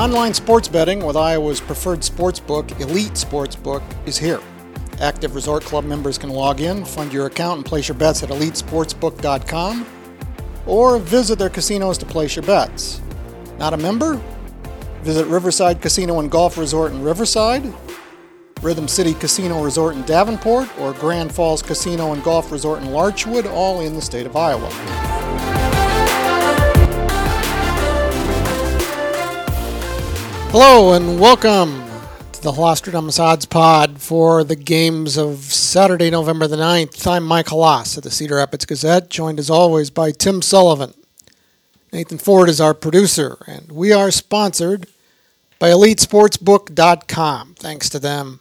Online sports betting with Iowa's preferred sports book, Elite Sportsbook, is here. Active Resort Club members can log in, fund your account, and place your bets at elitesportsbook.com or visit their casinos to place your bets. Not a member? Visit Riverside Casino and Golf Resort in Riverside, Rhythm City Casino Resort in Davenport, or Grand Falls Casino and Golf Resort in Larchwood, all in the state of Iowa. Hello and welcome to the Holostradamus Odds Pod for the games of Saturday, November the 9th. I'm Mike Hlas at the Cedar Rapids Gazette, joined as always by Tim Sullivan. Nathan Ford is our producer, and we are sponsored by EliteSportsbook.com. Thanks to them.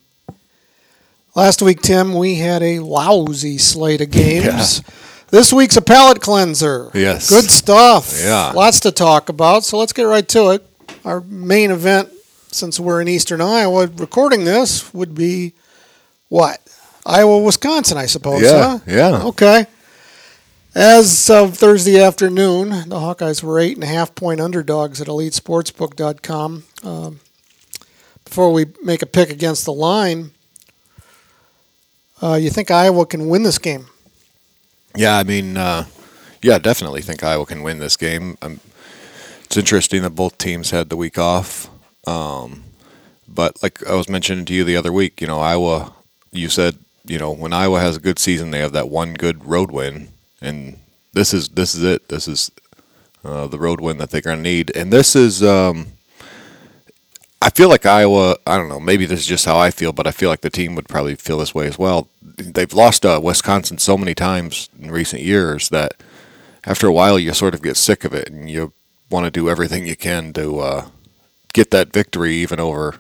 Last week, Tim, we had a lousy slate of games. Yeah. This week's a palate cleanser. Yes. Good stuff. Yeah. Lots to talk about, so let's get right to it. Our main event, since we're in eastern Iowa, recording this would be what? Iowa, Wisconsin, I suppose, Yeah, huh? yeah. Okay. As of Thursday afternoon, the Hawkeyes were eight and a half point underdogs at EliteSportsbook.com. Um, before we make a pick against the line, uh, you think Iowa can win this game? Yeah, I mean, uh, yeah, definitely think Iowa can win this game. Um, it's interesting that both teams had the week off. Um, but like I was mentioning to you the other week, you know, Iowa, you said, you know, when Iowa has a good season, they have that one good road win, and this is this is it. This is uh, the road win that they're going to need, and this is. Um, I feel like Iowa. I don't know. Maybe this is just how I feel, but I feel like the team would probably feel this way as well. They've lost uh, Wisconsin so many times in recent years that after a while you sort of get sick of it, and you want to do everything you can to uh, get that victory, even over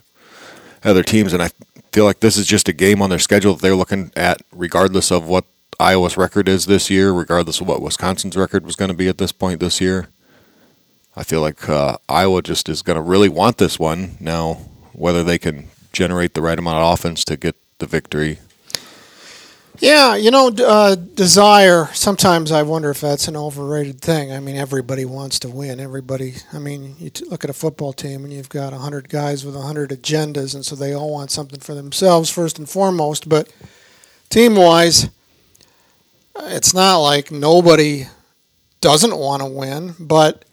other teams. And I feel like this is just a game on their schedule that they're looking at, regardless of what Iowa's record is this year, regardless of what Wisconsin's record was going to be at this point this year. I feel like uh, Iowa just is going to really want this one now. Whether they can generate the right amount of offense to get the victory, Yeah, you know, uh, desire. Sometimes I wonder if that's an overrated thing. I mean, everybody wants to win. Everybody. I mean, you t- look at a football team, and you've got hundred guys with hundred agendas, and so they all want something for themselves first and foremost. But team-wise, uh, it's not like nobody doesn't want to win. But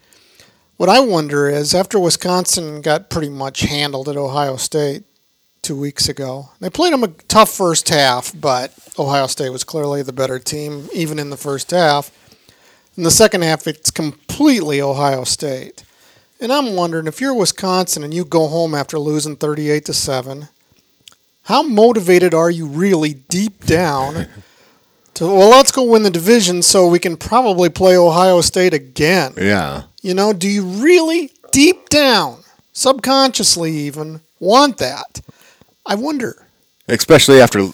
what I wonder is, after Wisconsin got pretty much handled at Ohio State two weeks ago. They played them a tough first half, but Ohio State was clearly the better team, even in the first half. In the second half, it's completely Ohio State. And I'm wondering if you're Wisconsin and you go home after losing 38 to 7, how motivated are you really deep down to, well, let's go win the division so we can probably play Ohio State again? yeah, You know, do you really, deep down, subconsciously even, want that? I wonder. especially after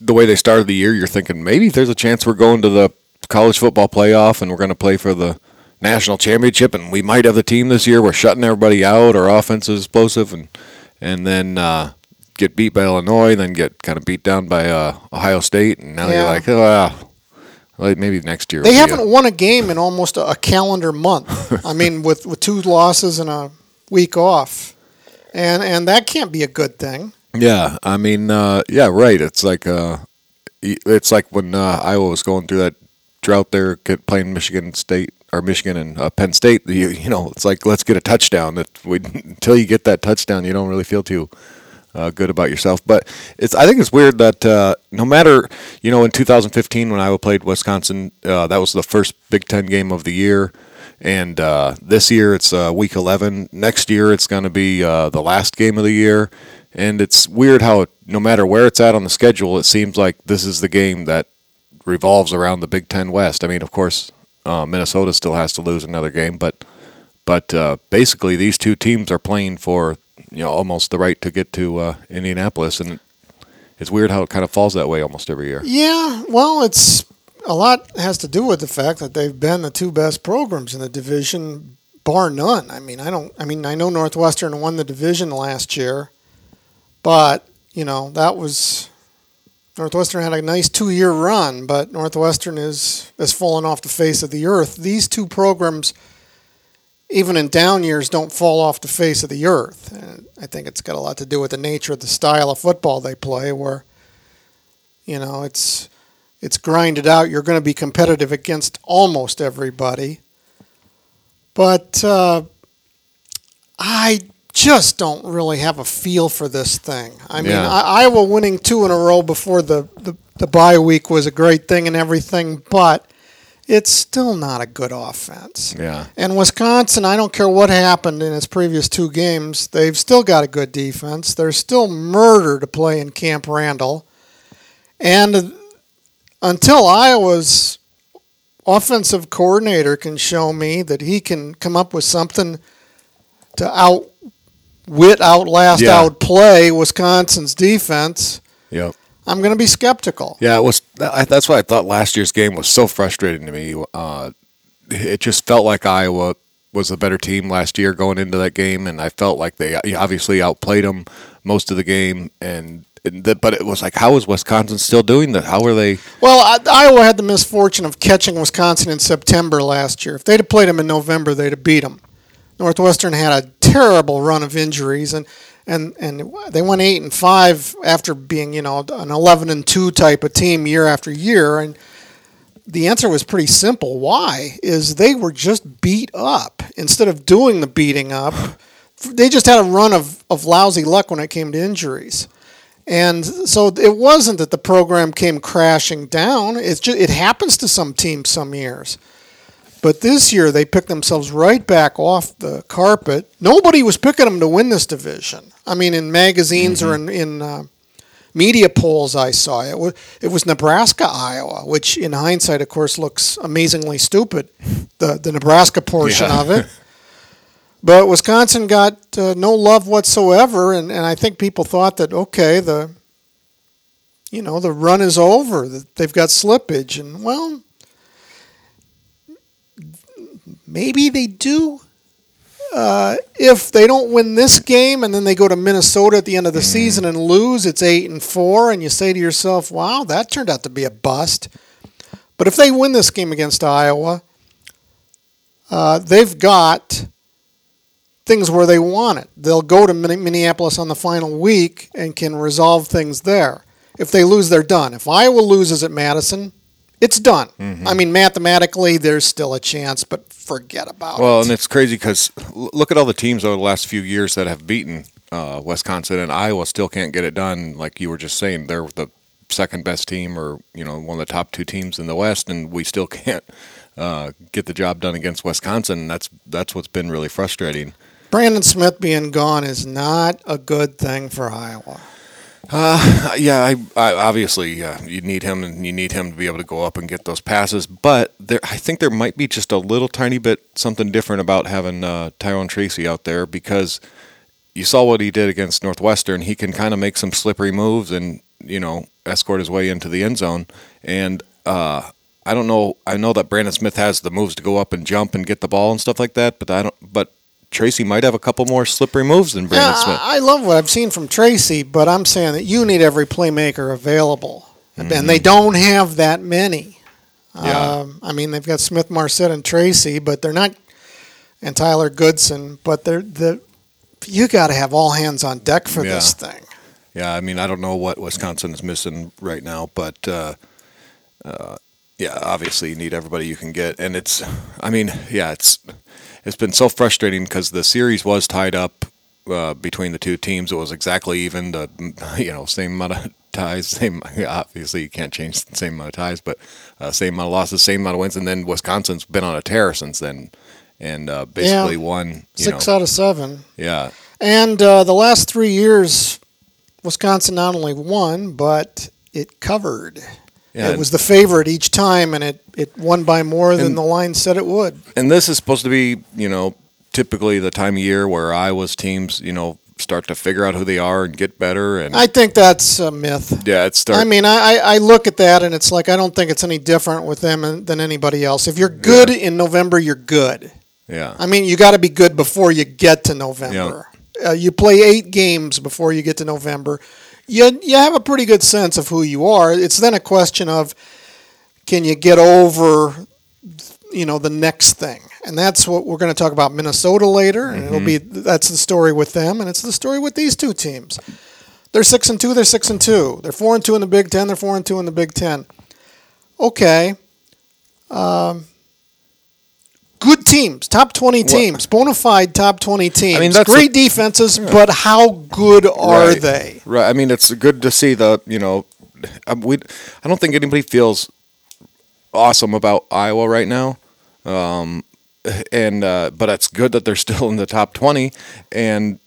the way they started the year, you're thinking maybe there's a chance we're going to the college football playoff and we're going to play for the national championship, and we might have the team this year. We're shutting everybody out. Our offense is explosive, and and then uh, get beat by Illinois, then get kind of beat down by uh, Ohio State, and now Yeah. you're like, oh, well, well, maybe next year. They haven't a- won a game in almost a, a calendar month. I mean, with, with two losses and a week off, and and that can't be a good thing. Yeah, I mean, uh, yeah, right. It's like uh, it's like when uh, Iowa was going through that drought there, playing Michigan State or Michigan and uh, Penn State. You, you know, it's like let's get a touchdown. That we until you get that touchdown, you don't really feel too uh, good about yourself. But it's I think it's weird that uh, no matter you know in 2015 when Iowa played Wisconsin, uh, that was the first Big Ten game of the year. And uh, this year it's uh, week 11. Next year it's going to be uh, the last game of the year. And it's weird how no matter where it's at on the schedule, it seems like this is the game that revolves around the Big Ten West. I mean, of course, Minnesota still has to lose another game, but but basically these two teams are playing for you know almost the right to get to uh, Indianapolis, and it's weird how it kind of falls that way almost every year. Yeah, well, it's a lot has to do with the fact that they've been the two best programs in the division, bar none. I mean, I don't. I mean, I know Northwestern won the division last year, but you know that was Northwestern had a nice two-year run, but Northwestern is has fallen off the face of the earth. These two programs even in down years, don't fall off the face of the earth. And I think it's got a lot to do with the nature of the style of football they play, where you know it's it's grinded out. You're going to be competitive against almost everybody, but uh, I just don't really have a feel for this thing. I mean, Yeah. I, Iowa winning two in a row before the, the, the bye week was a great thing and everything, but it's still not a good offense. Yeah. And Wisconsin, I don't care what happened in its previous two games, they've still got a good defense. They're still murder to play in Camp Randall. And until Iowa's offensive coordinator can show me that he can come up with something to outwit, outlast, Yeah. outplay Wisconsin's defense, Yep. I'm going to be skeptical. Yeah, it was. That's why I thought last year's game was so frustrating to me. Uh, it just felt like Iowa was the better team last year going into that game, and I felt like they obviously outplayed them most of the game. And, and the, but it was like, how is Wisconsin still doing that? How are they? Well, I, Iowa had the misfortune of catching Wisconsin in September last year. If they'd have played them in November, they'd have beat them. Northwestern had a terrible run of injuries, and and and they went eight and five after being you know an eleven and two type of team year after year. And the answer was pretty simple. Why is they were just beat up instead of doing the beating up. They just had a run of, of lousy luck when it came to injuries. And so it wasn't that the program came crashing down. It's just it happens to some teams some years. But this year they picked themselves right back off the carpet. Nobody was picking them to win this division. I mean, in magazines or in, in uh, media polls, I saw it was it was Nebraska Iowa, which in hindsight, of course, looks amazingly stupid. The the Nebraska portion Yeah. of it. But Wisconsin got uh, no love whatsoever, and, and I think people thought that okay, the you know the run is over, that they've got slippage, and well, maybe they do. Uh, if they don't win this game and then they go to Minnesota at the end of the season and lose, it's eight and four, and you say to yourself, "Wow, that turned out to be a bust." But if they win this game against Iowa, uh, they've got things where they want it. They'll go to Minneapolis on the final week and can resolve things there. If they lose, they're done. If Iowa loses at Madison, it's done. I mean, mathematically, there's still a chance, but forget about Well, it. Well, and it's crazy because look at all the teams over the last few years that have beaten uh, Wisconsin, and Iowa still can't get it done. Like you were just saying, they're the second best team, or you know, one of the top two teams in the West, and we still can't uh, get the job done against Wisconsin. And that's that's what's been really frustrating. Brandon Smith being gone is not a good thing for Iowa. Uh, yeah, I, I obviously uh, you need him, and you need him to be able to go up and get those passes. But there, I think there might be just a little tiny bit something different about having uh, Tyrone Tracy out there because you saw what he did against Northwestern. He can kind of make some slippery moves and you know escort his way into the end zone. And uh, I don't know. I know that Brandon Smith has the moves to go up and jump and get the ball and stuff like that. But I don't. But Tracy might have a couple more slippery moves than Brandon Yeah, Smith. I love what I've seen from Tracy, but I'm saying that you need every playmaker available, and they don't have that many. Mm-hmm. Yeah. Um, I mean, they've got Smith, Marsette, and Tracy, but they're not, and Tyler Goodson, but they're the. You got to have all hands on deck for this thing. Yeah, I mean, I don't know what Wisconsin is missing right now, but uh, uh, yeah, obviously you need everybody you can get, and it's, I mean, yeah, it's it's been so frustrating because the series was tied up uh, between the two teams. It was exactly even, the you know same amount of ties, same obviously you can't change the same amount of ties, but uh, same amount of losses, same amount of wins, and then Wisconsin's been on a tear since then, and uh, basically won. You Six know, out of seven. yeah, And uh, the last three years, Wisconsin not only won, but it covered. Yeah. it was the favorite each time, and it, it won by more than And- the line said it would. and this is supposed to be, you know, typically the time of year where Iowa's teams, you know, start to figure out who they are and get better. And I think that's a myth. yeah, it's. starts. I mean, I, I look at that and it's like I don't think it's any different with them than anybody else. If you're good in November, you're good. yeah, I mean, you got to be good before you get to November. Uh, you play eight games before you get to November. You you have a pretty good sense of who you are. It's then a question of can you get over you know the next thing, and that's what we're going to talk about Minnesota later, and it'll be that's the story with them, and it's the story with these two teams. They're six and two. They're six and two. They're four and two in the Big Ten. They're four and two in the Big Ten. Okay. Um, good teams, top twenty teams, bona fide top twenty teams. I mean, that's great defenses, but how good are right. they? Right. I mean, it's good to see the you know, um, we. I don't think anybody feels awesome about Iowa right now. Um, and uh, but it's good that they're still in the top twenty. And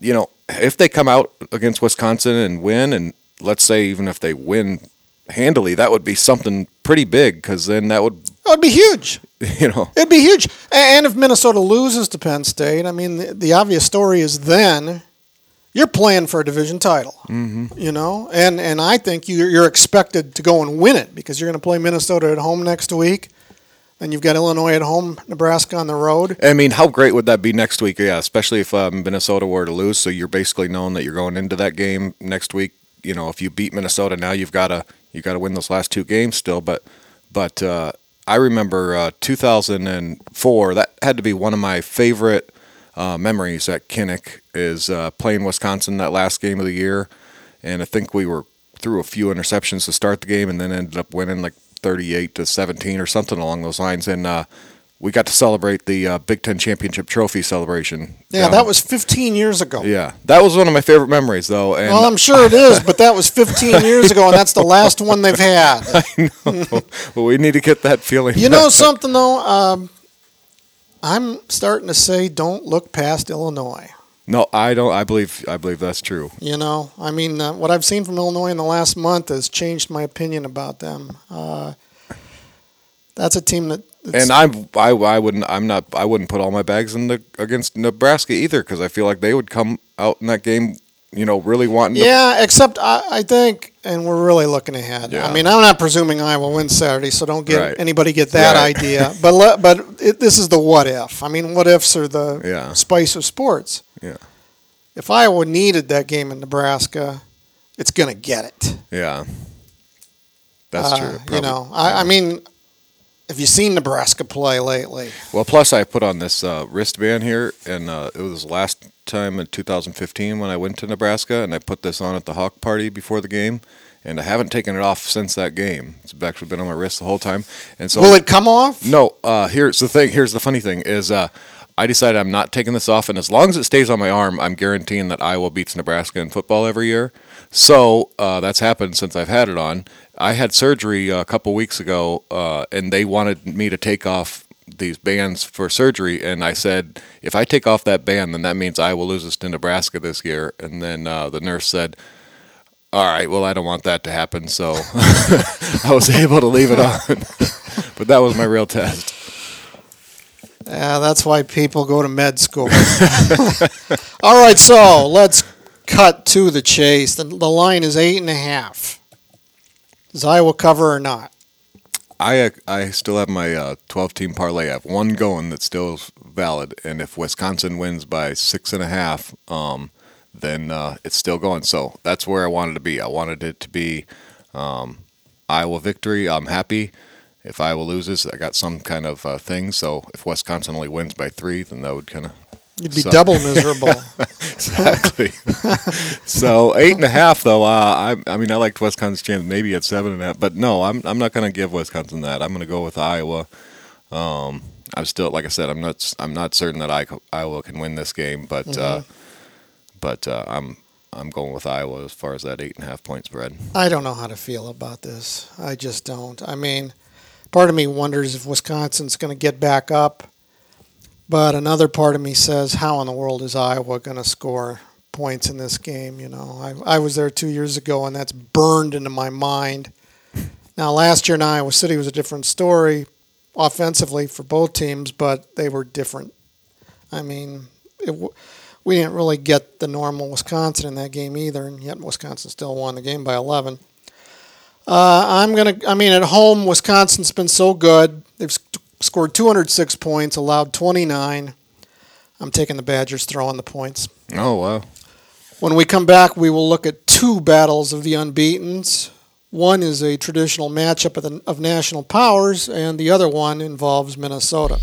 you know, if they come out against Wisconsin and win, and let's say even if they win handily, that would be something pretty big because then that would That would be huge. you know. It'd be huge. And if Minnesota loses to Penn State, I mean, the, the obvious story is then you're playing for a division title. Mm-hmm. You know, and and I think you're, you're expected to go and win it because you're going to play Minnesota at home next week. And you've got Illinois at home, Nebraska on the road. I mean, how great would that be next week? Yeah, especially if um, Minnesota were to lose. So you're basically knowing that you're going into that game next week. You know, if you beat Minnesota, now you've got to you got to win those last two games still. But but uh, I remember uh, 2004. That had to be one of my favorite uh, memories at Kinnick is uh, playing Wisconsin that last game of the year, and I think we were threw a few interceptions to start the game, and then ended up winning like 38 to 17 or something along those lines. And uh, we got to celebrate the uh, Big Ten championship trophy celebration. Yeah, down- that was 15 years ago. yeah, that was one of my favorite memories, though. And Well, I'm sure it is, but that was 15 years ago, and that's the last one they've had. I know. well, we need to get that feeling. You know something though? Um, I'm starting to say don't look past Illinois. No, I don't. I believe. I believe that's true. You know, I mean, uh, what I've seen from Illinois in the last month has changed my opinion about them. Uh, that's a team that. And I'm. I. I wouldn't. I'm not. I wouldn't put all my bags in the against Nebraska either because I feel like they would come out in that game. You know, really wanting. to yeah, except I, I think, and we're really looking ahead. Yeah. I mean, I'm not presuming Iowa wins Saturday, so don't get Right. anybody get that Right. idea. But le, but it, this is the what if. I mean, what ifs are the Yeah. spice of sports. Yeah. If Iowa needed that game in Nebraska, it's going to get it. Yeah. That's Uh, true. You know, I, I mean, have you seen Nebraska play lately? Well, plus I put on this uh, wristband here, and uh, it was last time in 2015 when I went to Nebraska, and I put this on at the Hawk Party before the game, and I haven't taken it off since that game. It's actually been on my wrist the whole time, and so Will it come off? no. Uh, here's the thing. Here's the funny thing is. Uh, I decided I'm not taking this off, and as long as it stays on my arm, I'm guaranteeing that Iowa beats Nebraska in football every year. So uh, that's happened since I've had it on. I had surgery a couple weeks ago, uh, and they wanted me to take off these bands for surgery, and I said, if I take off that band, then that means Iowa loses to Nebraska this year. And then uh, the nurse said, "All right, well, I don't want that to happen," so I was able to leave it on. but that was my real test. Yeah, that's why people go to med school. All right, so let's cut to the chase. The, the line is eight and a half. Does Iowa cover or not? I uh, I still have my uh, 12 team parlay. I have one going that's still valid, and if Wisconsin wins by six and a half, um, then uh, it's still going. So that's where I wanted to be. I wanted it to be um, Iowa victory. I'm happy. If Iowa loses, I got some kind of uh, thing. So if Wisconsin only wins by three, then that would kind of You'd be So- double miserable. exactly. so eight and a half, though. Uh, I, I mean, I liked Wisconsin's chance maybe at seven and a half, but no, I'm I'm not going to give Wisconsin that. I'm going to go with Iowa. Um, I'm still, like I said, I'm not I'm not certain that I, Iowa can win this game, but uh, but uh, I'm I'm going with Iowa as far as that eight and a half point spread. I don't know how to feel about this. I just don't. I mean, part of me wonders if Wisconsin's going to get back up, but another part of me says, how in the world is Iowa going to score points in this game? You know, I, I was there two years ago, and that's burned into my mind. Now, last year in Iowa City was a different story offensively for both teams, but they were different. I mean, it, we didn't really get the normal Wisconsin in that game either, and yet Wisconsin still won the game by 11. Uh, I'm gonna. I mean, at home, Wisconsin's been so good. They've scored 206 points, allowed 29. I'm taking the Badgers, throwing the points. Oh wow! When we come back, we will look at two battles of the unbeaten's. One is a traditional matchup of, the, of national powers, and the other one involves Minnesota.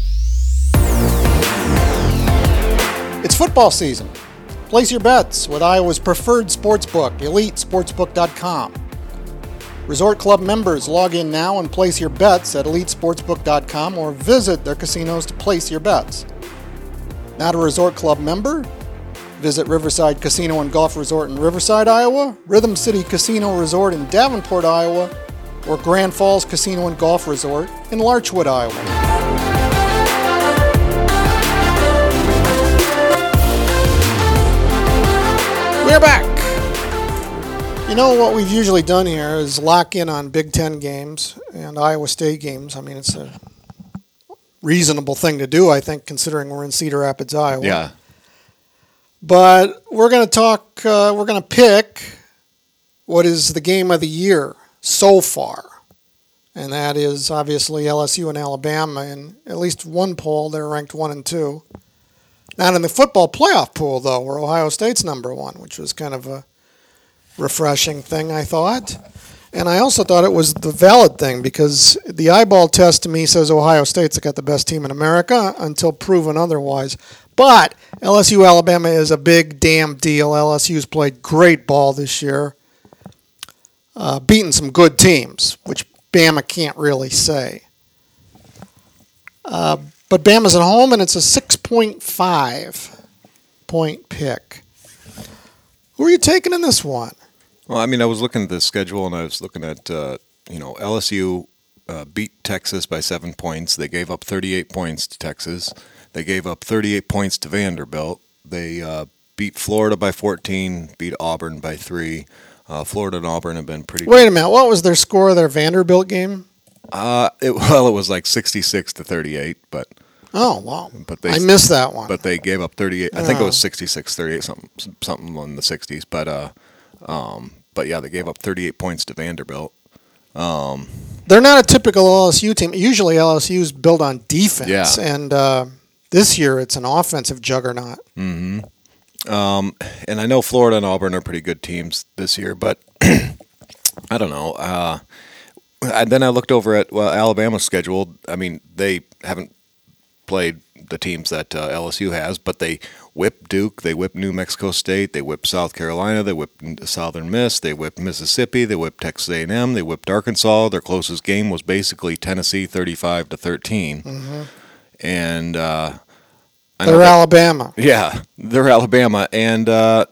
It's football season. Place your bets with Iowa's preferred sportsbook, EliteSportsbook.com. Resort Club members log in now and place your bets at EliteSportsbook.com or visit their casinos to place your bets. Not a Resort Club member? Visit Riverside Casino and Golf Resort in Riverside, Iowa, Rhythm City Casino Resort in Davenport, Iowa, or Grand Falls Casino and Golf Resort in Larchwood, Iowa. We're back. You know what we've usually done here is lock in on Big Ten games and Iowa State games. I mean, it's a reasonable thing to do, I think, considering we're in Cedar Rapids, Iowa. Yeah. But we're going to talk, uh, we're going to pick what is the game of the year so far. And that is obviously LSU and Alabama. In at least one poll, they're ranked one and two. Not in the football playoff pool, though, where Ohio State's number one, which was kind of a refreshing thing, I thought. And I also thought it was the valid thing because the eyeball test to me says Ohio State's got the best team in America until proven otherwise. But LSU Alabama is a big damn deal. LSU's played great ball this year, uh, beating some good teams, which Bama can't really say. Uh, but Bama's at home, and it's a 6.5 point pick. Who are you taking in this one? Well, I mean, I was looking at the schedule and I was looking at, uh, you know, LSU uh, beat Texas by seven points. They gave up 38 points to Texas. They gave up 38 points to Vanderbilt. They uh, beat Florida by 14, beat Auburn by three. Uh, Florida and Auburn have been pretty. Wait a minute. What was their score of their Vanderbilt game? Uh, it, well, it was like 66 to 38, but Oh wow! But they, I missed that one. but they gave up 38. I think it was 66, 38, something, something in the 60s. But uh, um, but yeah, they gave up 38 points to Vanderbilt. Um, They're not a typical LSU team. Usually LSU's built on defense, Yeah. and uh, this year it's an offensive juggernaut. and I know Florida and Auburn are pretty good teams this year, but I don't know. Uh, and then I looked over at well Alabama's schedule. I mean, they haven't played the teams that uh, LSU has, but they whipped Duke, they whipped New Mexico State, they whipped South Carolina, they whipped Southern Miss, they whipped Mississippi, they whipped Texas A&M, they whipped Arkansas. Their closest game was basically Tennessee, thirty-five to 13 and uh, They're that- Alabama. yeah, they're Alabama, and uh,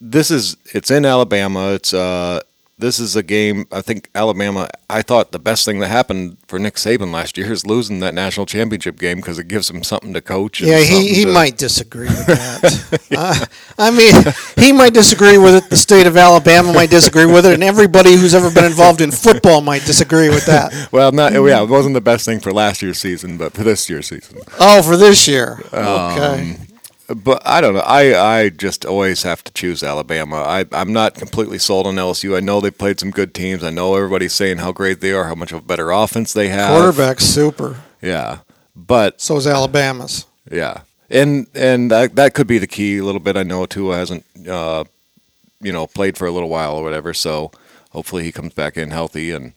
this is it's in Alabama. It's uh, this is a game. I think Alabama. I thought the best thing that happened for Nick Saban last year is losing that national championship game because it gives him something to coach. and Yeah, he, he to- might disagree with that. uh, I mean, he might disagree with it. The state of Alabama might disagree with it, and everybody who's ever been involved in football might disagree with that. Well, not yeah, it wasn't the best thing for last year's season, but for this year's season. Oh, for this year. Um, Okay. But I don't know. I, I just always have to choose Alabama. I, I'm not completely sold on LSU. I know they played some good teams. I know everybody's saying how great they are, how much of a better offense they have. Quarterback, super. Yeah. But So is Alabama's. yeah. And and that, that could be the key a little bit. I know Tua hasn't uh, you know, played for a little while or whatever, so hopefully he comes back in healthy and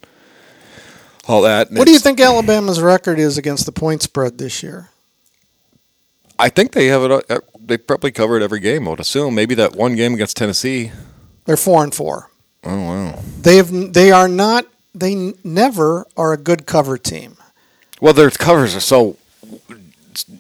all that. What do you think Alabama's record is against the point spread this year? I think they have it uh, they probably covered every game, I would assume. Maybe that one game against Tennessee. They're four and four. Oh wow. They have. They are not. They n- never are a good cover team. Well, their covers are so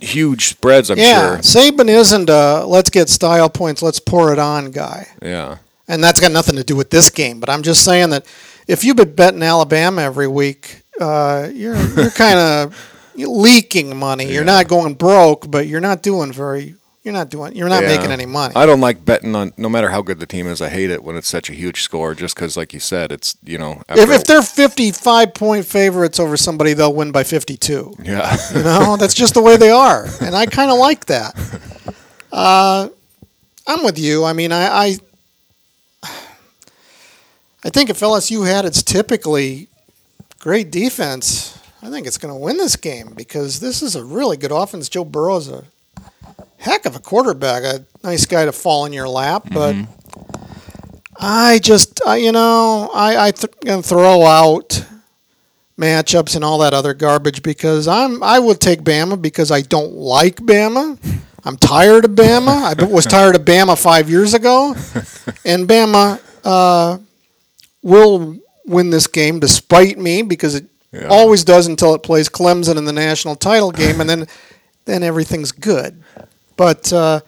huge spreads. I'm yeah, sure. Saban isn't a let's get style points, let's pour it on guy, Yeah. and that's got nothing to do with this game. But I'm just saying that if you've been betting Alabama every week, uh, you're you're kind of leaking money. You're not going broke, but you're not doing very. You're not doing. You're not Yeah. making any money. I don't like betting on no matter how good the team is. I hate it when it's such a huge score, just because, like you said, it's you know. if, if they're 55 point favorites over somebody, they'll win by 52. yeah. You know, that's just the way they are, and I kind of like that. Uh, I'm with you. I mean, I, I, I think if LSU had its typically great defense, I think it's going to win this game because this is a really good offense. Joe Burrow's a heck of a quarterback, a nice guy to fall in your lap, but. I just, I, you know, I I th- gonna throw out matchups and all that other garbage because I'm I would take Bama because I don't like Bama. I'm tired of Bama. I was tired of Bama five years ago, and Bama uh, will win this game despite me because it Yeah. always does until it plays Clemson in the national title game, and then then everything's good. But uh,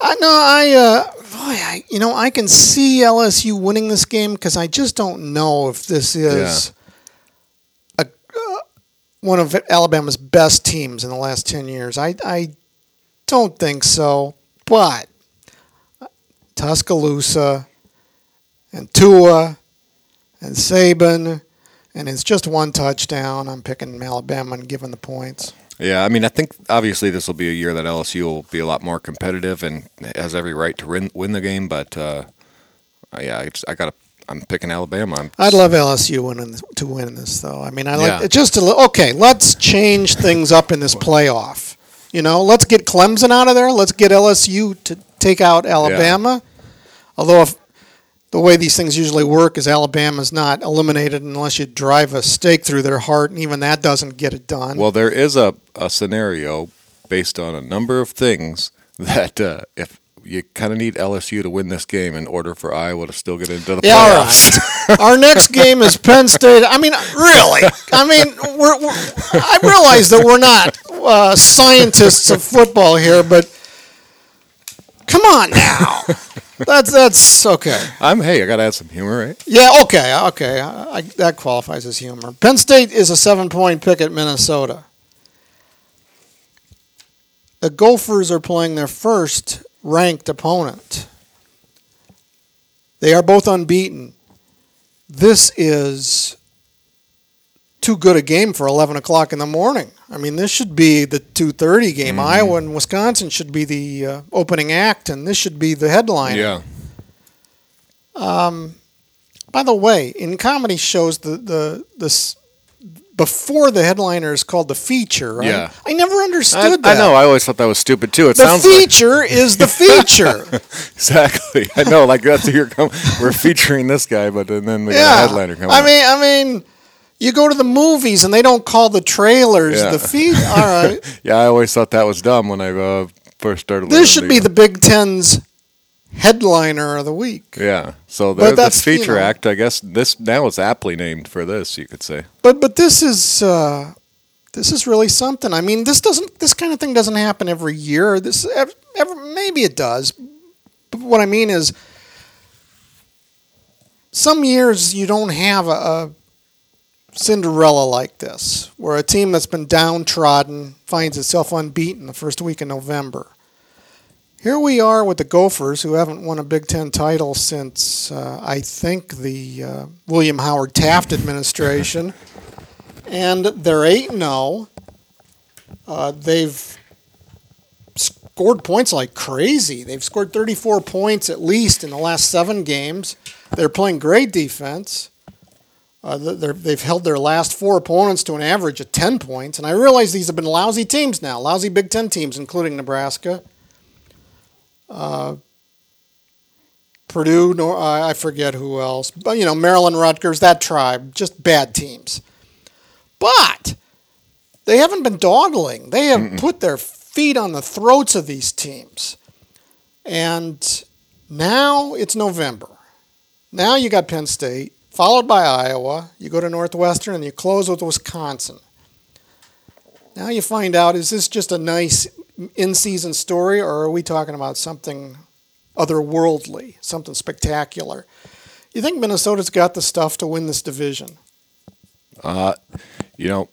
I know I, uh, boy, I you know I can see LSU winning this game because I just don't know if this is a uh, one of Alabama's best teams in the last ten years. I I don't think so, but Tuscaloosa and Tua and Saban. And it's just one touchdown. I'm picking Alabama and giving the points. Yeah, I mean, I think obviously this will be a year that LSU will be a lot more competitive and has every right to win, win the game. But uh, yeah, I, I got. I'm picking Alabama. I'm, I'd love LSU winning to win this, though. I mean, I like Yeah. it just a little. Okay, let's change things up in this playoff. You know, let's get Clemson out of there. Let's get LSU to take out Alabama. Although, if the way these things usually work is Alabama's not eliminated unless you drive a stake through their heart, and even that doesn't get it done. Well, there is a, a scenario based on a number of things that uh, if you kind of need LSU to win this game in order for Iowa to still get into the Yeah, playoffs. right. Our next game is Penn State. I mean, really? I mean, we're, we're I realize that we're not uh, scientists of football here, but come on now. That's that's okay. I'm hey, I got to add some humor, right? Yeah, okay, okay. I, I, that qualifies as humor. Penn State is a seven-point pick at Minnesota. The Gophers are playing their first ranked opponent. They are both unbeaten. This is too good a game for 11 o'clock in the morning. I mean, this should be the 2:30 game. Iowa and Wisconsin should be the uh, opening act, and this should be the headline. Yeah. Um, By the way, in comedy shows, the the this before the headliner is called the feature. Right? Yeah. I never understood I that. I know. I always thought that was stupid too. It the sounds like feature is the feature. exactly. I know. Like that's you're coming. We're featuring this guy, but then then we got yeah. a headliner coming. I mean, I mean, you go to the movies and they don't call the trailers Yeah. the feed. All right, yeah, I always thought that was dumb when I uh, first started. this should be the Big Ten's headliner of the week. Yeah. So the, that's, this you feature know- act, I guess this now is aptly named for this. You could say. But but this is uh, this is really something. I mean, this doesn't this kind of thing doesn't happen every year. This maybe it does. But what I mean is, some years you don't have a, a Cinderella like this, where a team that's been downtrodden finds itself unbeaten the first week in November. Here we are with the Gophers, who haven't won a Big Ten title since uh, I think the uh, William Howard Taft administration, and they're eight and zero. Uh, they've scored points like crazy. They've scored 34 points at least in the last seven games. They're playing great defense. Uh, they've held their last four opponents to an average of 10 points. And I realize these have been lousy teams now, lousy Big Ten teams, including Nebraska. Uh, Purdue, nor, uh, I forget who else. But, you know, Maryland, Rutgers, that tribe, just bad teams. But they haven't been dawdling. They have put their feet on the throats of these teams. And now it's November. Now you got Penn State, followed by Iowa. You go to Northwestern and you close with Wisconsin. Now you find out is this just a nice in season story or are we talking about something otherworldly, something spectacular? You think Minnesota's got the stuff to win this division? Uh, you know,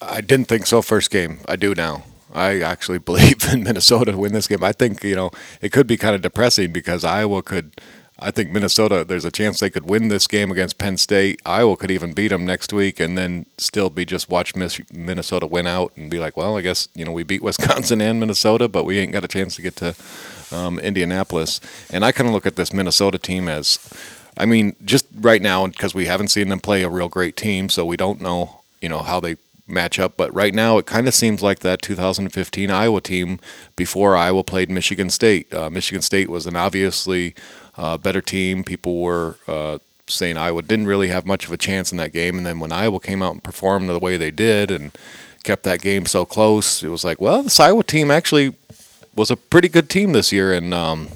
I didn't think so first game. I do now. I actually believe in Minnesota to win this game. I think you know it could be kind of depressing because Iowa could. I think Minnesota. There's a chance they could win this game against Penn State. Iowa could even beat them next week, and then still be just watch Minnesota win out and be like, well, I guess you know we beat Wisconsin and Minnesota, but we ain't got a chance to get to um, Indianapolis. And I kind of look at this Minnesota team as, I mean, just right now because we haven't seen them play a real great team, so we don't know, you know, how they match up. But right now, it kind of seems like that 2015 Iowa team before Iowa played Michigan State. Uh, Michigan State was an obviously uh, better team. People were uh, saying Iowa didn't really have much of a chance in that game, and then when Iowa came out and performed the way they did and kept that game so close, it was like, well, this Iowa team actually was a pretty good team this year, and um,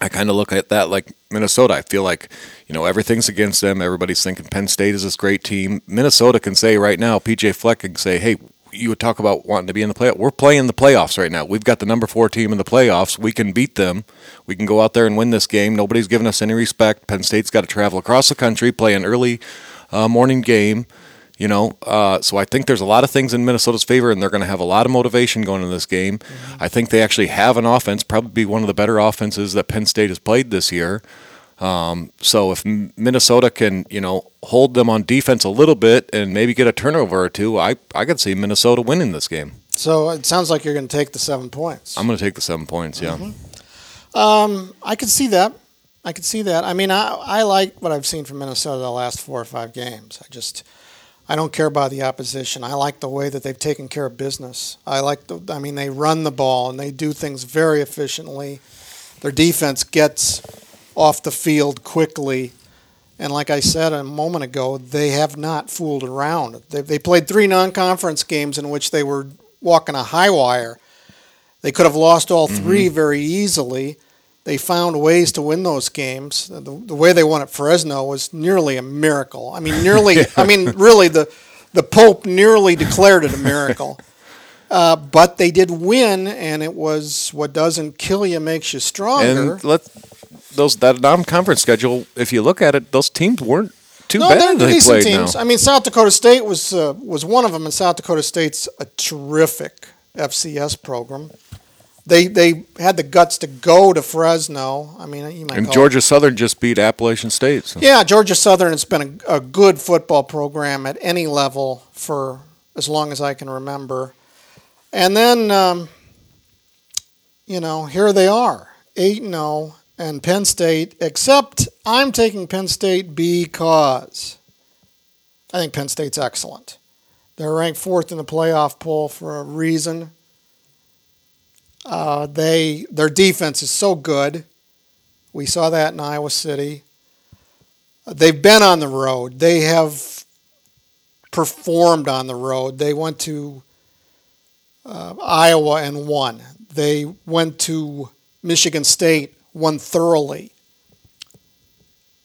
I kind of look at that like Minnesota. I feel like, you know, everything's against them. Everybody's thinking Penn State is this great team. Minnesota can say right now, PJ Fleck can say, hey, you would talk about wanting to be in the playoff. We're playing the playoffs right now. We've got the number four team in the playoffs. We can beat them. We can go out there and win this game. Nobody's giving us any respect. Penn State's got to travel across the country, play an early uh, morning game. You know, uh, so I think there's a lot of things in Minnesota's favor, and they're going to have a lot of motivation going into this game. Mm-hmm. I think they actually have an offense, probably one of the better offenses that Penn State has played this year. Um, so if Minnesota can, you know, hold them on defense a little bit and maybe get a turnover or two, I I could see Minnesota winning this game. So it sounds like you're going to take the seven points. I'm going to take the seven points. Yeah. Mm-hmm. Um, I could see that. I could see that. I mean, I I like what I've seen from Minnesota the last four or five games. I just I don't care about the opposition. I like the way that they've taken care of business. I like the. I mean, they run the ball and they do things very efficiently. Their defense gets off the field quickly, and like I said a moment ago, they have not fooled around. They, they played three non-conference games in which they were walking a high wire. They could have lost all 3 mm-hmm. very easily they found ways to win those games. The, the way they won at Fresno was nearly a miracle. I mean, nearly. I mean, really, the the Pope nearly declared it a miracle. Uh, but they did win, and it was what doesn't kill you makes you stronger. And let those that non-conference schedule. If you look at it, those teams weren't too no, bad. They're they decent teams. Now. I mean, South Dakota State was uh, was one of them, and South Dakota State's a terrific FCS program they they had the guts to go to Fresno. I mean, you might. And Georgia it. Southern just beat Appalachian State. So. Yeah, Georgia Southern has been a, a, good football program at any level for as long as I can remember. And then, um, you know, here they are, eight and zero, oh, and Penn State. Except I'm taking Penn State because I think Penn State's excellent. They're ranked fourth in the playoff poll for a reason. Uh, they their defense is so good. We saw that in Iowa City. They've been on the road. They have performed on the road. They went to uh, Iowa and won. They went to Michigan State, won thoroughly.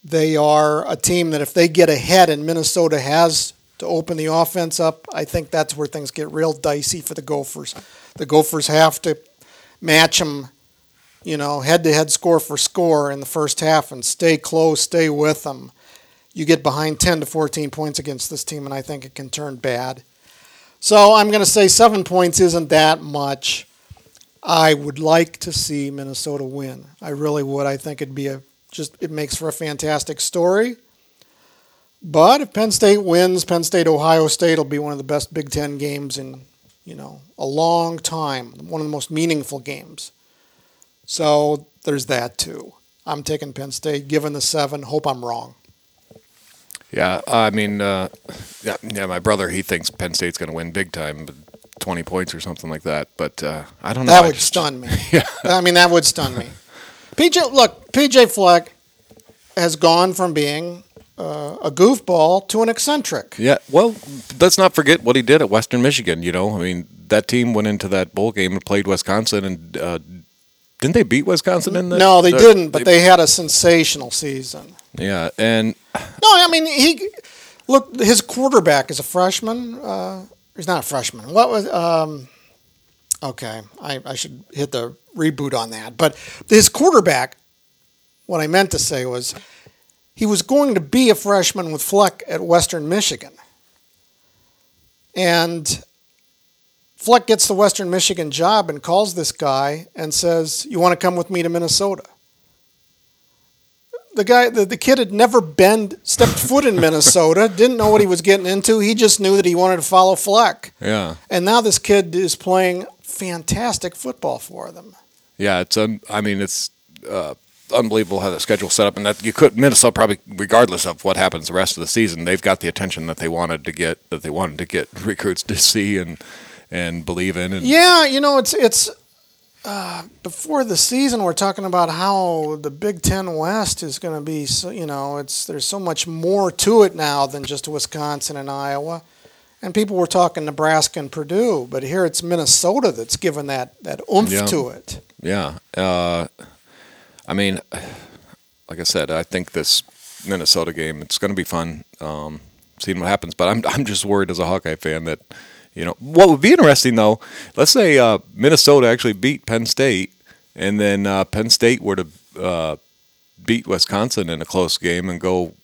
They are a team that if they get ahead and Minnesota has to open the offense up, I think that's where things get real dicey for the Gophers. The Gophers have to match them, you know, head to head score for score in the first half and stay close, stay with them. You get behind 10 to 14 points against this team, and I think it can turn bad. So I'm going to say seven points isn't that much. I would like to see Minnesota win. I really would. I think it'd be a just it makes for a fantastic story. But if Penn State wins, Penn State Ohio State will be one of the best Big Ten games in you know, a long time, one of the most meaningful games. So there's that too. I'm taking Penn State, given the seven. Hope I'm wrong. Yeah, I mean, uh, yeah, yeah. My brother, he thinks Penn State's going to win big time, twenty points or something like that. But uh, I don't know. That would just, stun me. yeah. I mean, that would stun me. PJ, look, PJ Fleck has gone from being uh, a goofball to an eccentric. Yeah, well, let's not forget what he did at Western Michigan. You know, I mean, that team went into that bowl game and played Wisconsin, and uh, didn't they beat Wisconsin in the? No, they didn't, but they, they, had a sensational season. Yeah, and no, I mean he look his quarterback is a freshman. Uh, he's not a freshman. What was? Um, okay, I, I should hit the reboot on that. But his quarterback, what I meant to say was he was going to be a freshman with Fleck at Western Michigan. And Fleck gets the Western Michigan job and calls this guy and says, You want to come with me to Minnesota? The guy, the, the kid had never been, stepped foot in Minnesota, didn't know what he was getting into. He just knew that he wanted to follow Fleck. Yeah. And now this kid is playing fantastic football for them. Yeah, it's, um, I mean, it's, uh, unbelievable how the schedule set up, and that you could Minnesota probably, regardless of what happens the rest of the season, they've got the attention that they wanted to get, that they wanted to get recruits to see and and believe in. And yeah, you know, it's it's uh, before the season, we're talking about how the Big Ten West is going to be. So, you know, it's there's so much more to it now than just Wisconsin and Iowa. And people were talking Nebraska and Purdue, but here it's Minnesota that's given that that oomph Yeah. to it. Yeah. Uh, I mean, like I said, I think this Minnesota game it's going to be fun. Um, seeing what happens, but I'm I'm just worried as a Hawkeye fan that you know what would be interesting though. Let's say uh, Minnesota actually beat Penn State, and then uh, Penn State were to uh, beat Wisconsin in a close game and go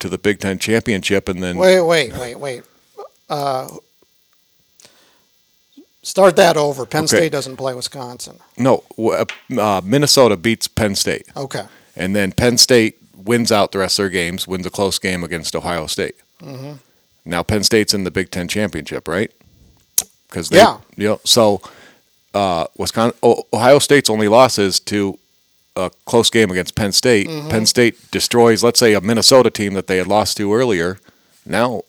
to the Big Ten championship, and then Wait, wait, wait, wait. Uh, start that over. Penn Okay. State doesn't play Wisconsin. no, uh, Minnesota beats Penn State. Okay. and then Penn State wins out the rest of their games, wins a close game against Ohio State. Mm-hmm. Now Penn State's in the Big Ten championship, right? Because Yeah. you know, so uh, Wisconsin, oh, Ohio State's only losses to a close game against Penn State. Mm-hmm. Penn State destroys, let's say, a Minnesota team that they had lost to earlier. Now,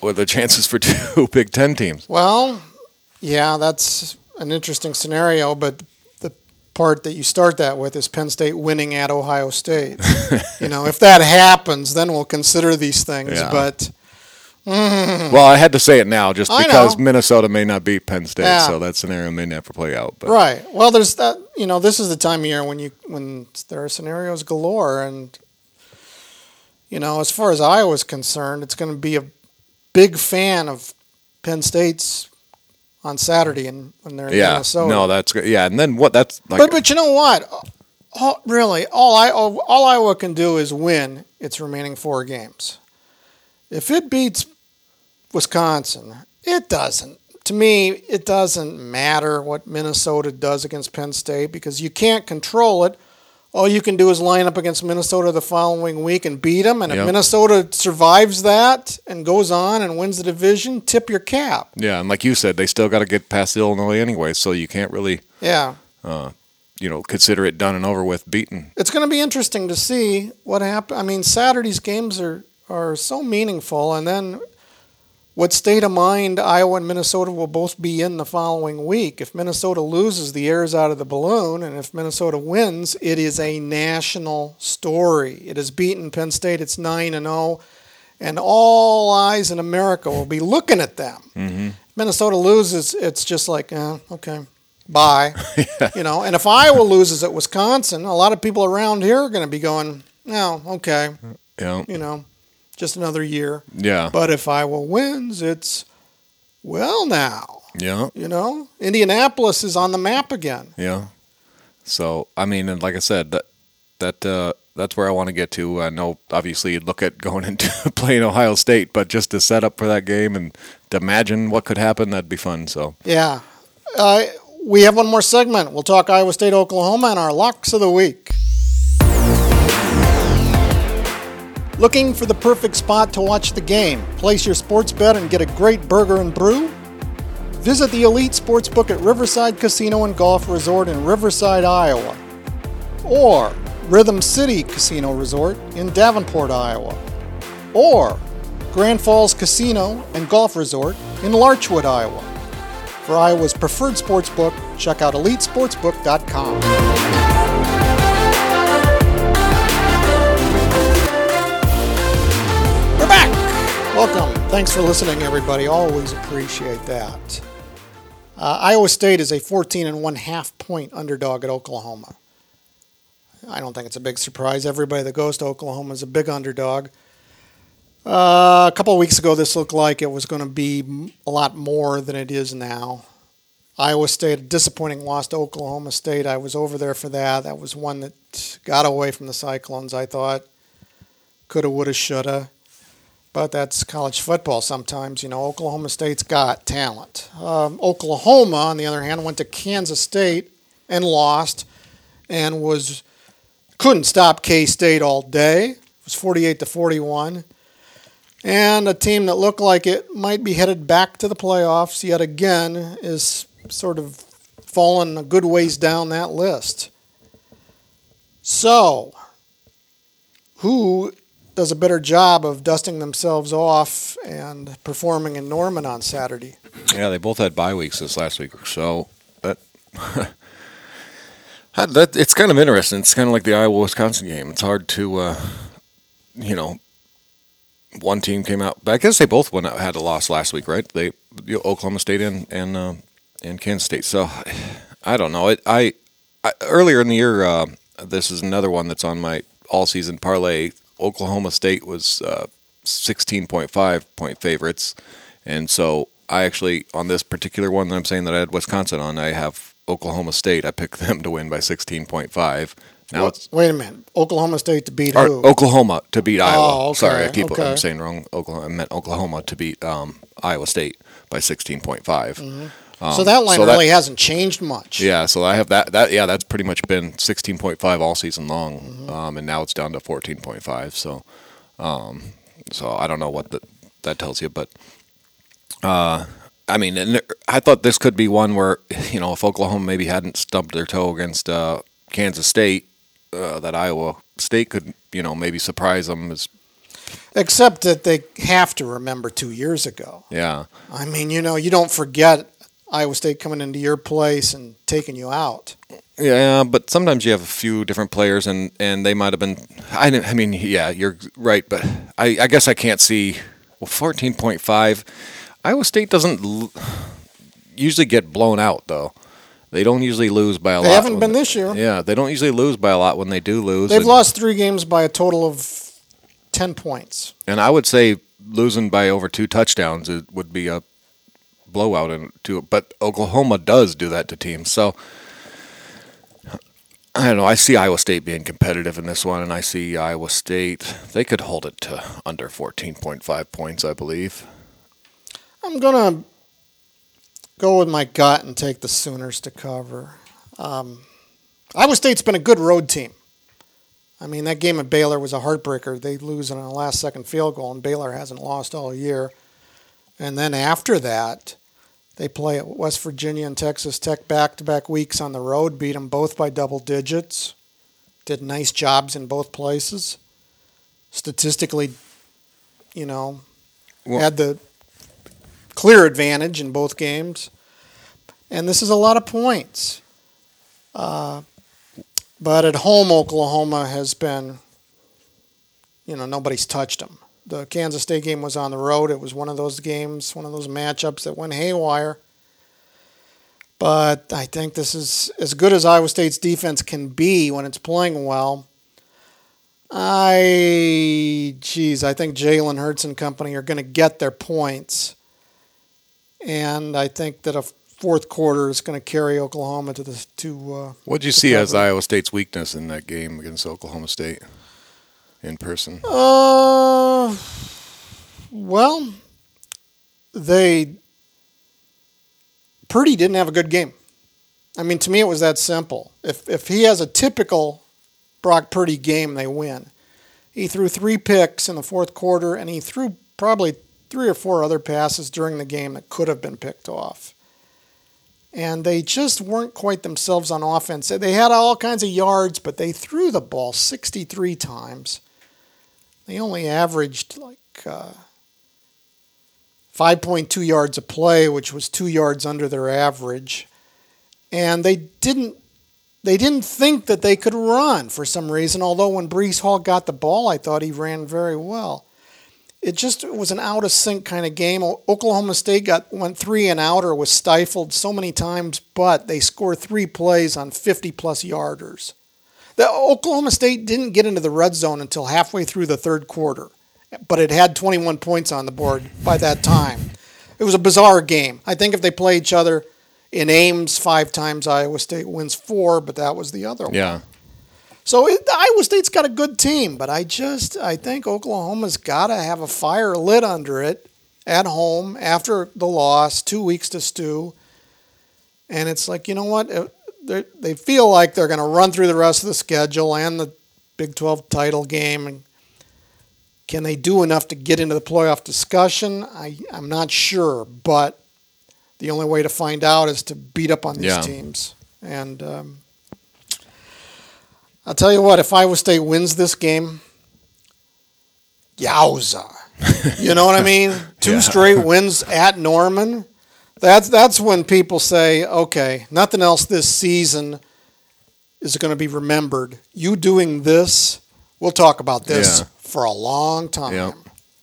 what are the chances for two Big Ten teams? Well, yeah, that's an interesting scenario, but the part that you start that with is Penn State winning at Ohio State. you know, if that happens, then we'll consider these things. Yeah. But Mm. Well, I had to say it now just I because know. Minnesota may not beat Penn State, Yeah. so that scenario may never play out. But right, well, there's that. You know, this is the time of year when you when there are scenarios galore, and you know, as far as Iowa's concerned, it's going to be a big fan of Penn State's on Saturday, and when they're in yeah, Minnesota. no, that's good. Yeah, and then what? That's like but but you know what? All, really, all I all, all Iowa can do is win its remaining four games. If it beats Wisconsin, it doesn't. To me, it doesn't matter what Minnesota does against Penn State because you can't control it. All you can do is line up against Minnesota the following week and beat them. And if Minnesota survives that and goes on and wins the division, tip your cap. Yeah, and like you said, they still got to get past Illinois anyway, so you can't really, Yeah. Uh, you know, consider it done and over with, beaten. it's going to be interesting to see what happens. I mean, Saturday's games are are so meaningful, and then what state of mind Iowa and Minnesota will both be in the following week. If Minnesota loses, the air is out of the balloon, and if Minnesota wins, it is a national story. It has beaten Penn State. It's nine and zero, and all eyes in America will be looking at them. Mm-hmm. Minnesota loses, it's just like, eh, okay, bye. You know, and if Iowa loses at Wisconsin, a lot of people around here are going to be going, no, okay, You know, you know, just another year. yeah, But if Iowa wins, it's, well, now, yeah, you know, Indianapolis is on the map again. yeah. So I mean, and like I said, that that uh, that's where I want to get to. I know, obviously, you'd look at going into playing Ohio State, but just to set up for that game and to imagine what could happen, that'd be fun. So Yeah. Uh, we have one more segment. We'll talk Iowa State, Oklahoma, and our locks of the week. Looking for the perfect spot to watch the game, place your sports bet, and get a great burger and brew? Visit the Elite Sportsbook at Riverside Casino and Golf Resort in Riverside, Iowa, or Rhythm City Casino Resort in Davenport, Iowa, or Grand Falls Casino and Golf Resort in Larchwood, Iowa. For Iowa's preferred sportsbook, check out elitesportsbook.com. Thanks for listening, everybody. Always appreciate that. Uh, Iowa State is a 14 and one half point underdog at Oklahoma. I don't think it's a big surprise. Everybody that goes to Oklahoma is a big underdog. Uh, a couple weeks ago, this looked like it was going to be a lot more than it is now. Iowa State, a disappointing loss to Oklahoma State. I was over there for that. That was one that got away from the Cyclones, I thought. Coulda, woulda, shoulda. But that's college football sometimes. You know, Oklahoma State's got talent. Um, Oklahoma, on the other hand, went to Kansas State and lost and was couldn't stop K State all day. It was 48 to 41 and a team that looked like it might be headed back to the playoffs yet again is sort of fallen a good ways down that list. So, who does a better job of dusting themselves off and performing in Norman on Saturday? yeah, they both had bye weeks this last week, or so Uh, That, it's kind of interesting. It's kind of like the Iowa Wisconsin game. It's hard to, uh, you know, one team came out. But I guess they both went out, had a loss last week, right? They you know, Oklahoma State and and uh, and Kansas State. So I don't know. It, I, I earlier in the year, uh, this is another one that's on my all season parlay. Oklahoma State was uh, sixteen point five point favorites, and so I actually on this particular one that I'm saying that I had Wisconsin on, I have Oklahoma State. I picked them to win by sixteen point five. Now it's Wait a minute. Oklahoma State to beat who? Oklahoma to beat Iowa. Oh, okay, Sorry, I keep okay. I'm saying wrong. Oklahoma, I meant Oklahoma to beat um, Iowa State by sixteen point Mm-hmm. so that line so that- really hasn't changed much. Yeah, so I have that. That yeah, that's pretty much been sixteen point five all season long, Mm-hmm. um, and now it's down to fourteen point five. So, um, so I don't know what that that tells you, but uh, I mean, and I thought this could be one where you know if Oklahoma maybe hadn't stubbed their toe against uh, Kansas State, uh, that Iowa State could you know maybe surprise them. As Except that they have to remember two years ago. yeah, I mean, you know, you don't forget Iowa State coming into your place and taking you out. Yeah, but sometimes you have a few different players, and, and they might have been. I, didn't- I mean, yeah, you're right, but I, I guess I can't see. Well, fourteen point five. Iowa State doesn't l- usually get blown out, though. They don't usually lose by a They lot. They haven't been this year. Yeah, they don't usually lose by a lot when they do lose. They've and, lost three games by a total of 10 points. and I would say losing by over two touchdowns it would be a blowout. And to, but Oklahoma does do that to teams, so. I don't know. I see Iowa State being competitive in this one, and I see Iowa State. They could hold it to under 14.5 points, I believe. I'm going to go with my gut and take the Sooners to cover. Um, Iowa State's been a good road team. I mean, that game at Baylor was a heartbreaker. They lose on a last second field goal, and Baylor hasn't lost all year. And then after that, they play at West Virginia and Texas Tech back to back weeks on the road, beat them both by double digits. Did nice jobs in both places. Statistically, you know, Well- had the clear advantage in both games. And this is a lot of points. Uh, but at home, Oklahoma has been, you know, nobody's touched them. The Kansas State game was on the road. It was one of those games, one of those matchups that went haywire. But I think this is as good as Iowa State's defense can be when it's playing well. I, geez, I think Jalen Hurts and company are going to get their points. And I think that a fourth quarter is going to carry Oklahoma to the to. Uh, What did you see as. Iowa State's weakness in that game against Oklahoma State in person? Uh, well, they Purdy didn't have a good game. I mean, to me, it was that simple. If if he has a typical Brock Purdy game, they win. He threw three picks in the fourth quarter, and he threw probably three or four other passes during the game that could have been picked off. And they just weren't quite themselves on offense. They had all kinds of yards, but they threw the ball 63 times. They only averaged like uh, 5.2 yards a play, which was two yards under their average. And they didn't they didn't think that they could run for some reason. Although when Breece Hall got the ball, I thought he ran very well. It just was an out of sync kind of game. Oklahoma State got went three and out or was stifled so many times, but they scored three plays on 50 plus yarders. The Oklahoma State didn't get into the red zone until halfway through the third quarter, but it had 21 points on the board by that time. It was a bizarre game. I think if they play each other in Ames five times, Iowa State wins four, but that was the other one. Yeah. So it, Iowa State's got a good team, but I just I think Oklahoma's got to have a fire lit under it at home after the loss, two weeks to stew, and it's like you know what Uh, they they feel like they're going to run through the rest of the schedule and the Big 12 title game, and can they do enough to get into the playoff discussion? I I'm not sure, but the only way to find out is to beat up on these Yeah. teams, and. Um, I'll tell you what, if Iowa State wins this game, yowza. You know what I mean? Two Yeah. straight wins at Norman. That's that's when people say, okay, nothing else this season is going to be remembered. You doing this, we'll talk about this Yeah. for a long time. Yeah,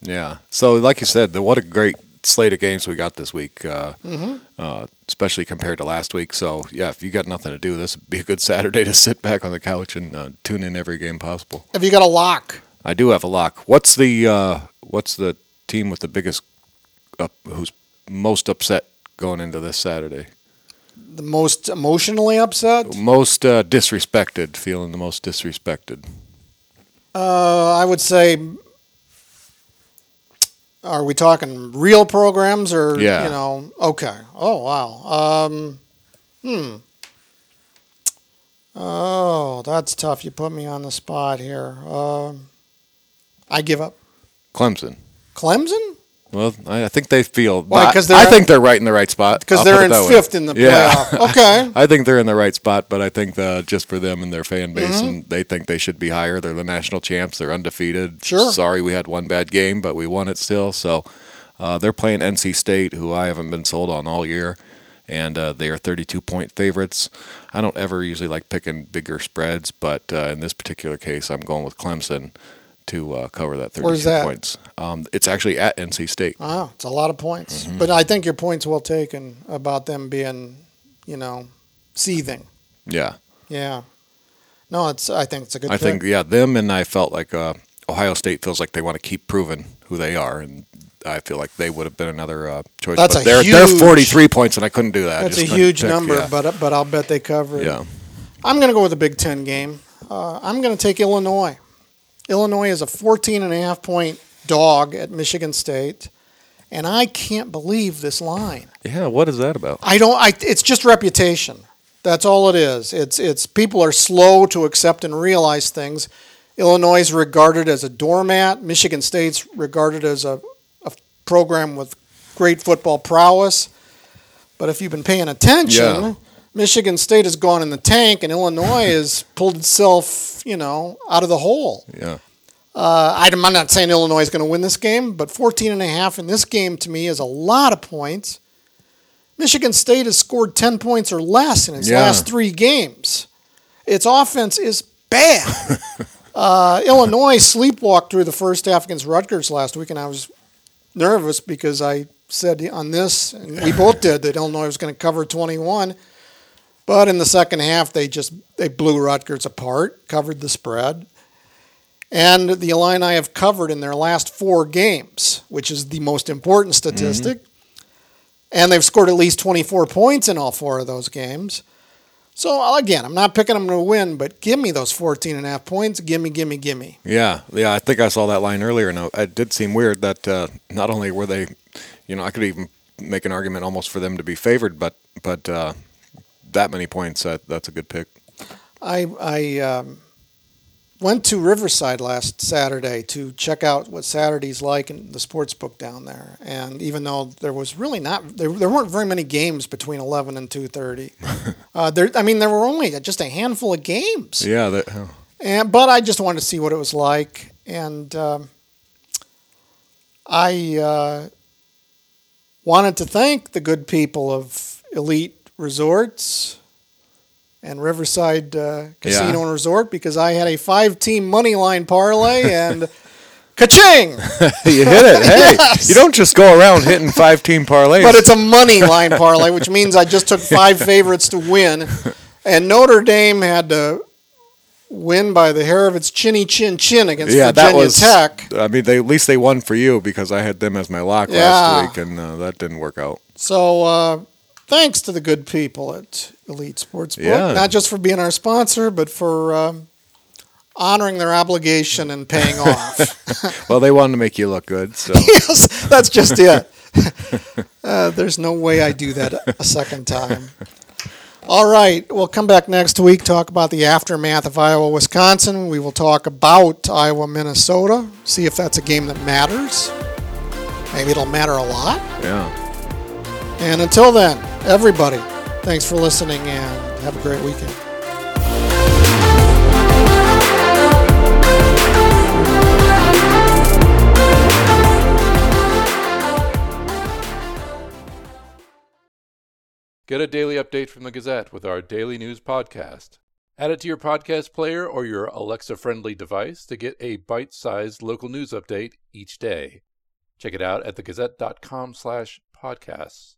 yeah. So, like you said, the, what a great slate of games we got this week, uh, Mm-hmm. uh, especially compared to last week. So, yeah, if you got nothing to do, this would be a good Saturday to sit back on the couch and uh, tune in every game possible. Have you got a lock? I do have a lock. What's the uh, what's the team with the biggest, who's most upset going into this Saturday? The most emotionally upset? Most uh, disrespected, feeling the most disrespected. Uh, I would say. Are we talking real programs or Yeah. you know? Okay. Oh wow. Um, hmm. Oh, that's tough. You put me on the spot here. Um, I give up. Clemson. Clemson Well, I, I think they feel. Why, 'cause I think they're right in the right spot. because I'll they're put it in that way. fifth in the Yeah. playoff. Okay. I think they're in the right spot, but I think uh, just for them and their fan base, Mm-hmm. and they think they should be higher. They're the national champs. They're undefeated. Sure. Sorry, we had one bad game, but we won it still. So uh, they're playing NC State, who I haven't been sold on all year, and uh, they are 32 point favorites. I don't ever usually like picking bigger spreads, but uh, in this particular case, I'm going with Clemson to uh, cover that 32 Where's that? points. Um, it's actually at NC State. Wow, it's a lot of points. Mm-hmm. But I think your point's well taken about them being, you know, seething. Yeah. Yeah. No, it's. I think it's a good. I pick. think yeah, them and I felt like uh, Ohio State feels like they want to keep proving who they are, and I feel like they would have been another uh, choice. That's but a they're they're 43 points, and I couldn't do that. That's a huge pick, number, yeah. but but I'll bet they cover it. yeah, I'm going to go with the Big Ten game. Uh, I'm going to take Illinois. Illinois is a 14 and a half point dog at Michigan State, and I can't believe this line. yeah. What is that about? I don't. I. It's just reputation. That's all it is. It's it's people are slow to accept and realize things. Illinois is regarded as a doormat. Michigan State's regarded as a, a program with great football prowess. But if you've been paying attention, Yeah. Michigan State has gone in the tank, and Illinois has pulled itself, you know, out of the hole. Yeah, Uh, I'm not saying Illinois is going to win this game, but 14 and a half in this game to me is a lot of points. Michigan State has scored 10 points or less in its Yeah. last three games. Its offense is bad. uh, Illinois sleepwalked through the first half against Rutgers last week, and I was nervous because I said on this, and we both did, that Illinois was going to cover 21. But in the second half, they just they blew Rutgers apart, covered the spread. And the Illini have covered in their last four games, which is the most important statistic. And they've scored at least 24 points in all four of those games. So, again, I'm not picking them to win, but give me those 14 and a half points. Give me, give me, give me. yeah, yeah. I think I saw that line earlier, and it did seem weird that uh, not only were they, you know, I could even make an argument almost for them to be favored, but but uh, that many points, that, that's a good pick. I, I um, went to Riverside last Saturday to check out what Saturday's like in the sports book down there. And even though there was really not, there, there weren't very many games between 11 and 2.30. uh, there, I mean, there were only just a handful of games. Yeah, that, oh, And, but I just wanted to see what it was like. And um, I uh, wanted to thank the good people of Elite Resorts and Riverside uh, Casino Yeah. and Resort because I had a five team money line parlay and ka-ching! you hit it. Hey, Yes. you don't just go around hitting five team parlays. But it's a money line parlay, which means I just took five favorites to win. And Notre Dame had to win by the hair of its chinny chin chin against yeah, Virginia that was. Tech. I mean, they at least they won for you because I had them as my lock Yeah. last week, and uh, that didn't work out. So uh, thanks to the good people at Elite Sportsbook, Yeah. not just for being our sponsor, but for um, honoring their obligation and paying off. Well, they wanted to make you look good, so yes, that's just it. uh, there's no way I do that a second time. All right, we'll come back next week, talk about the aftermath of Iowa, Wisconsin. We will talk about Iowa, Minnesota, see if that's a game that matters. Maybe it'll matter a lot. yeah. And until then, everybody, thanks for listening and have a great weekend. Get a daily update from the Gazette with our daily news podcast. Add it to your podcast player or your Alexa friendly device to get a bite sized local news update each day. Check it out at thegazette.com slash podcasts.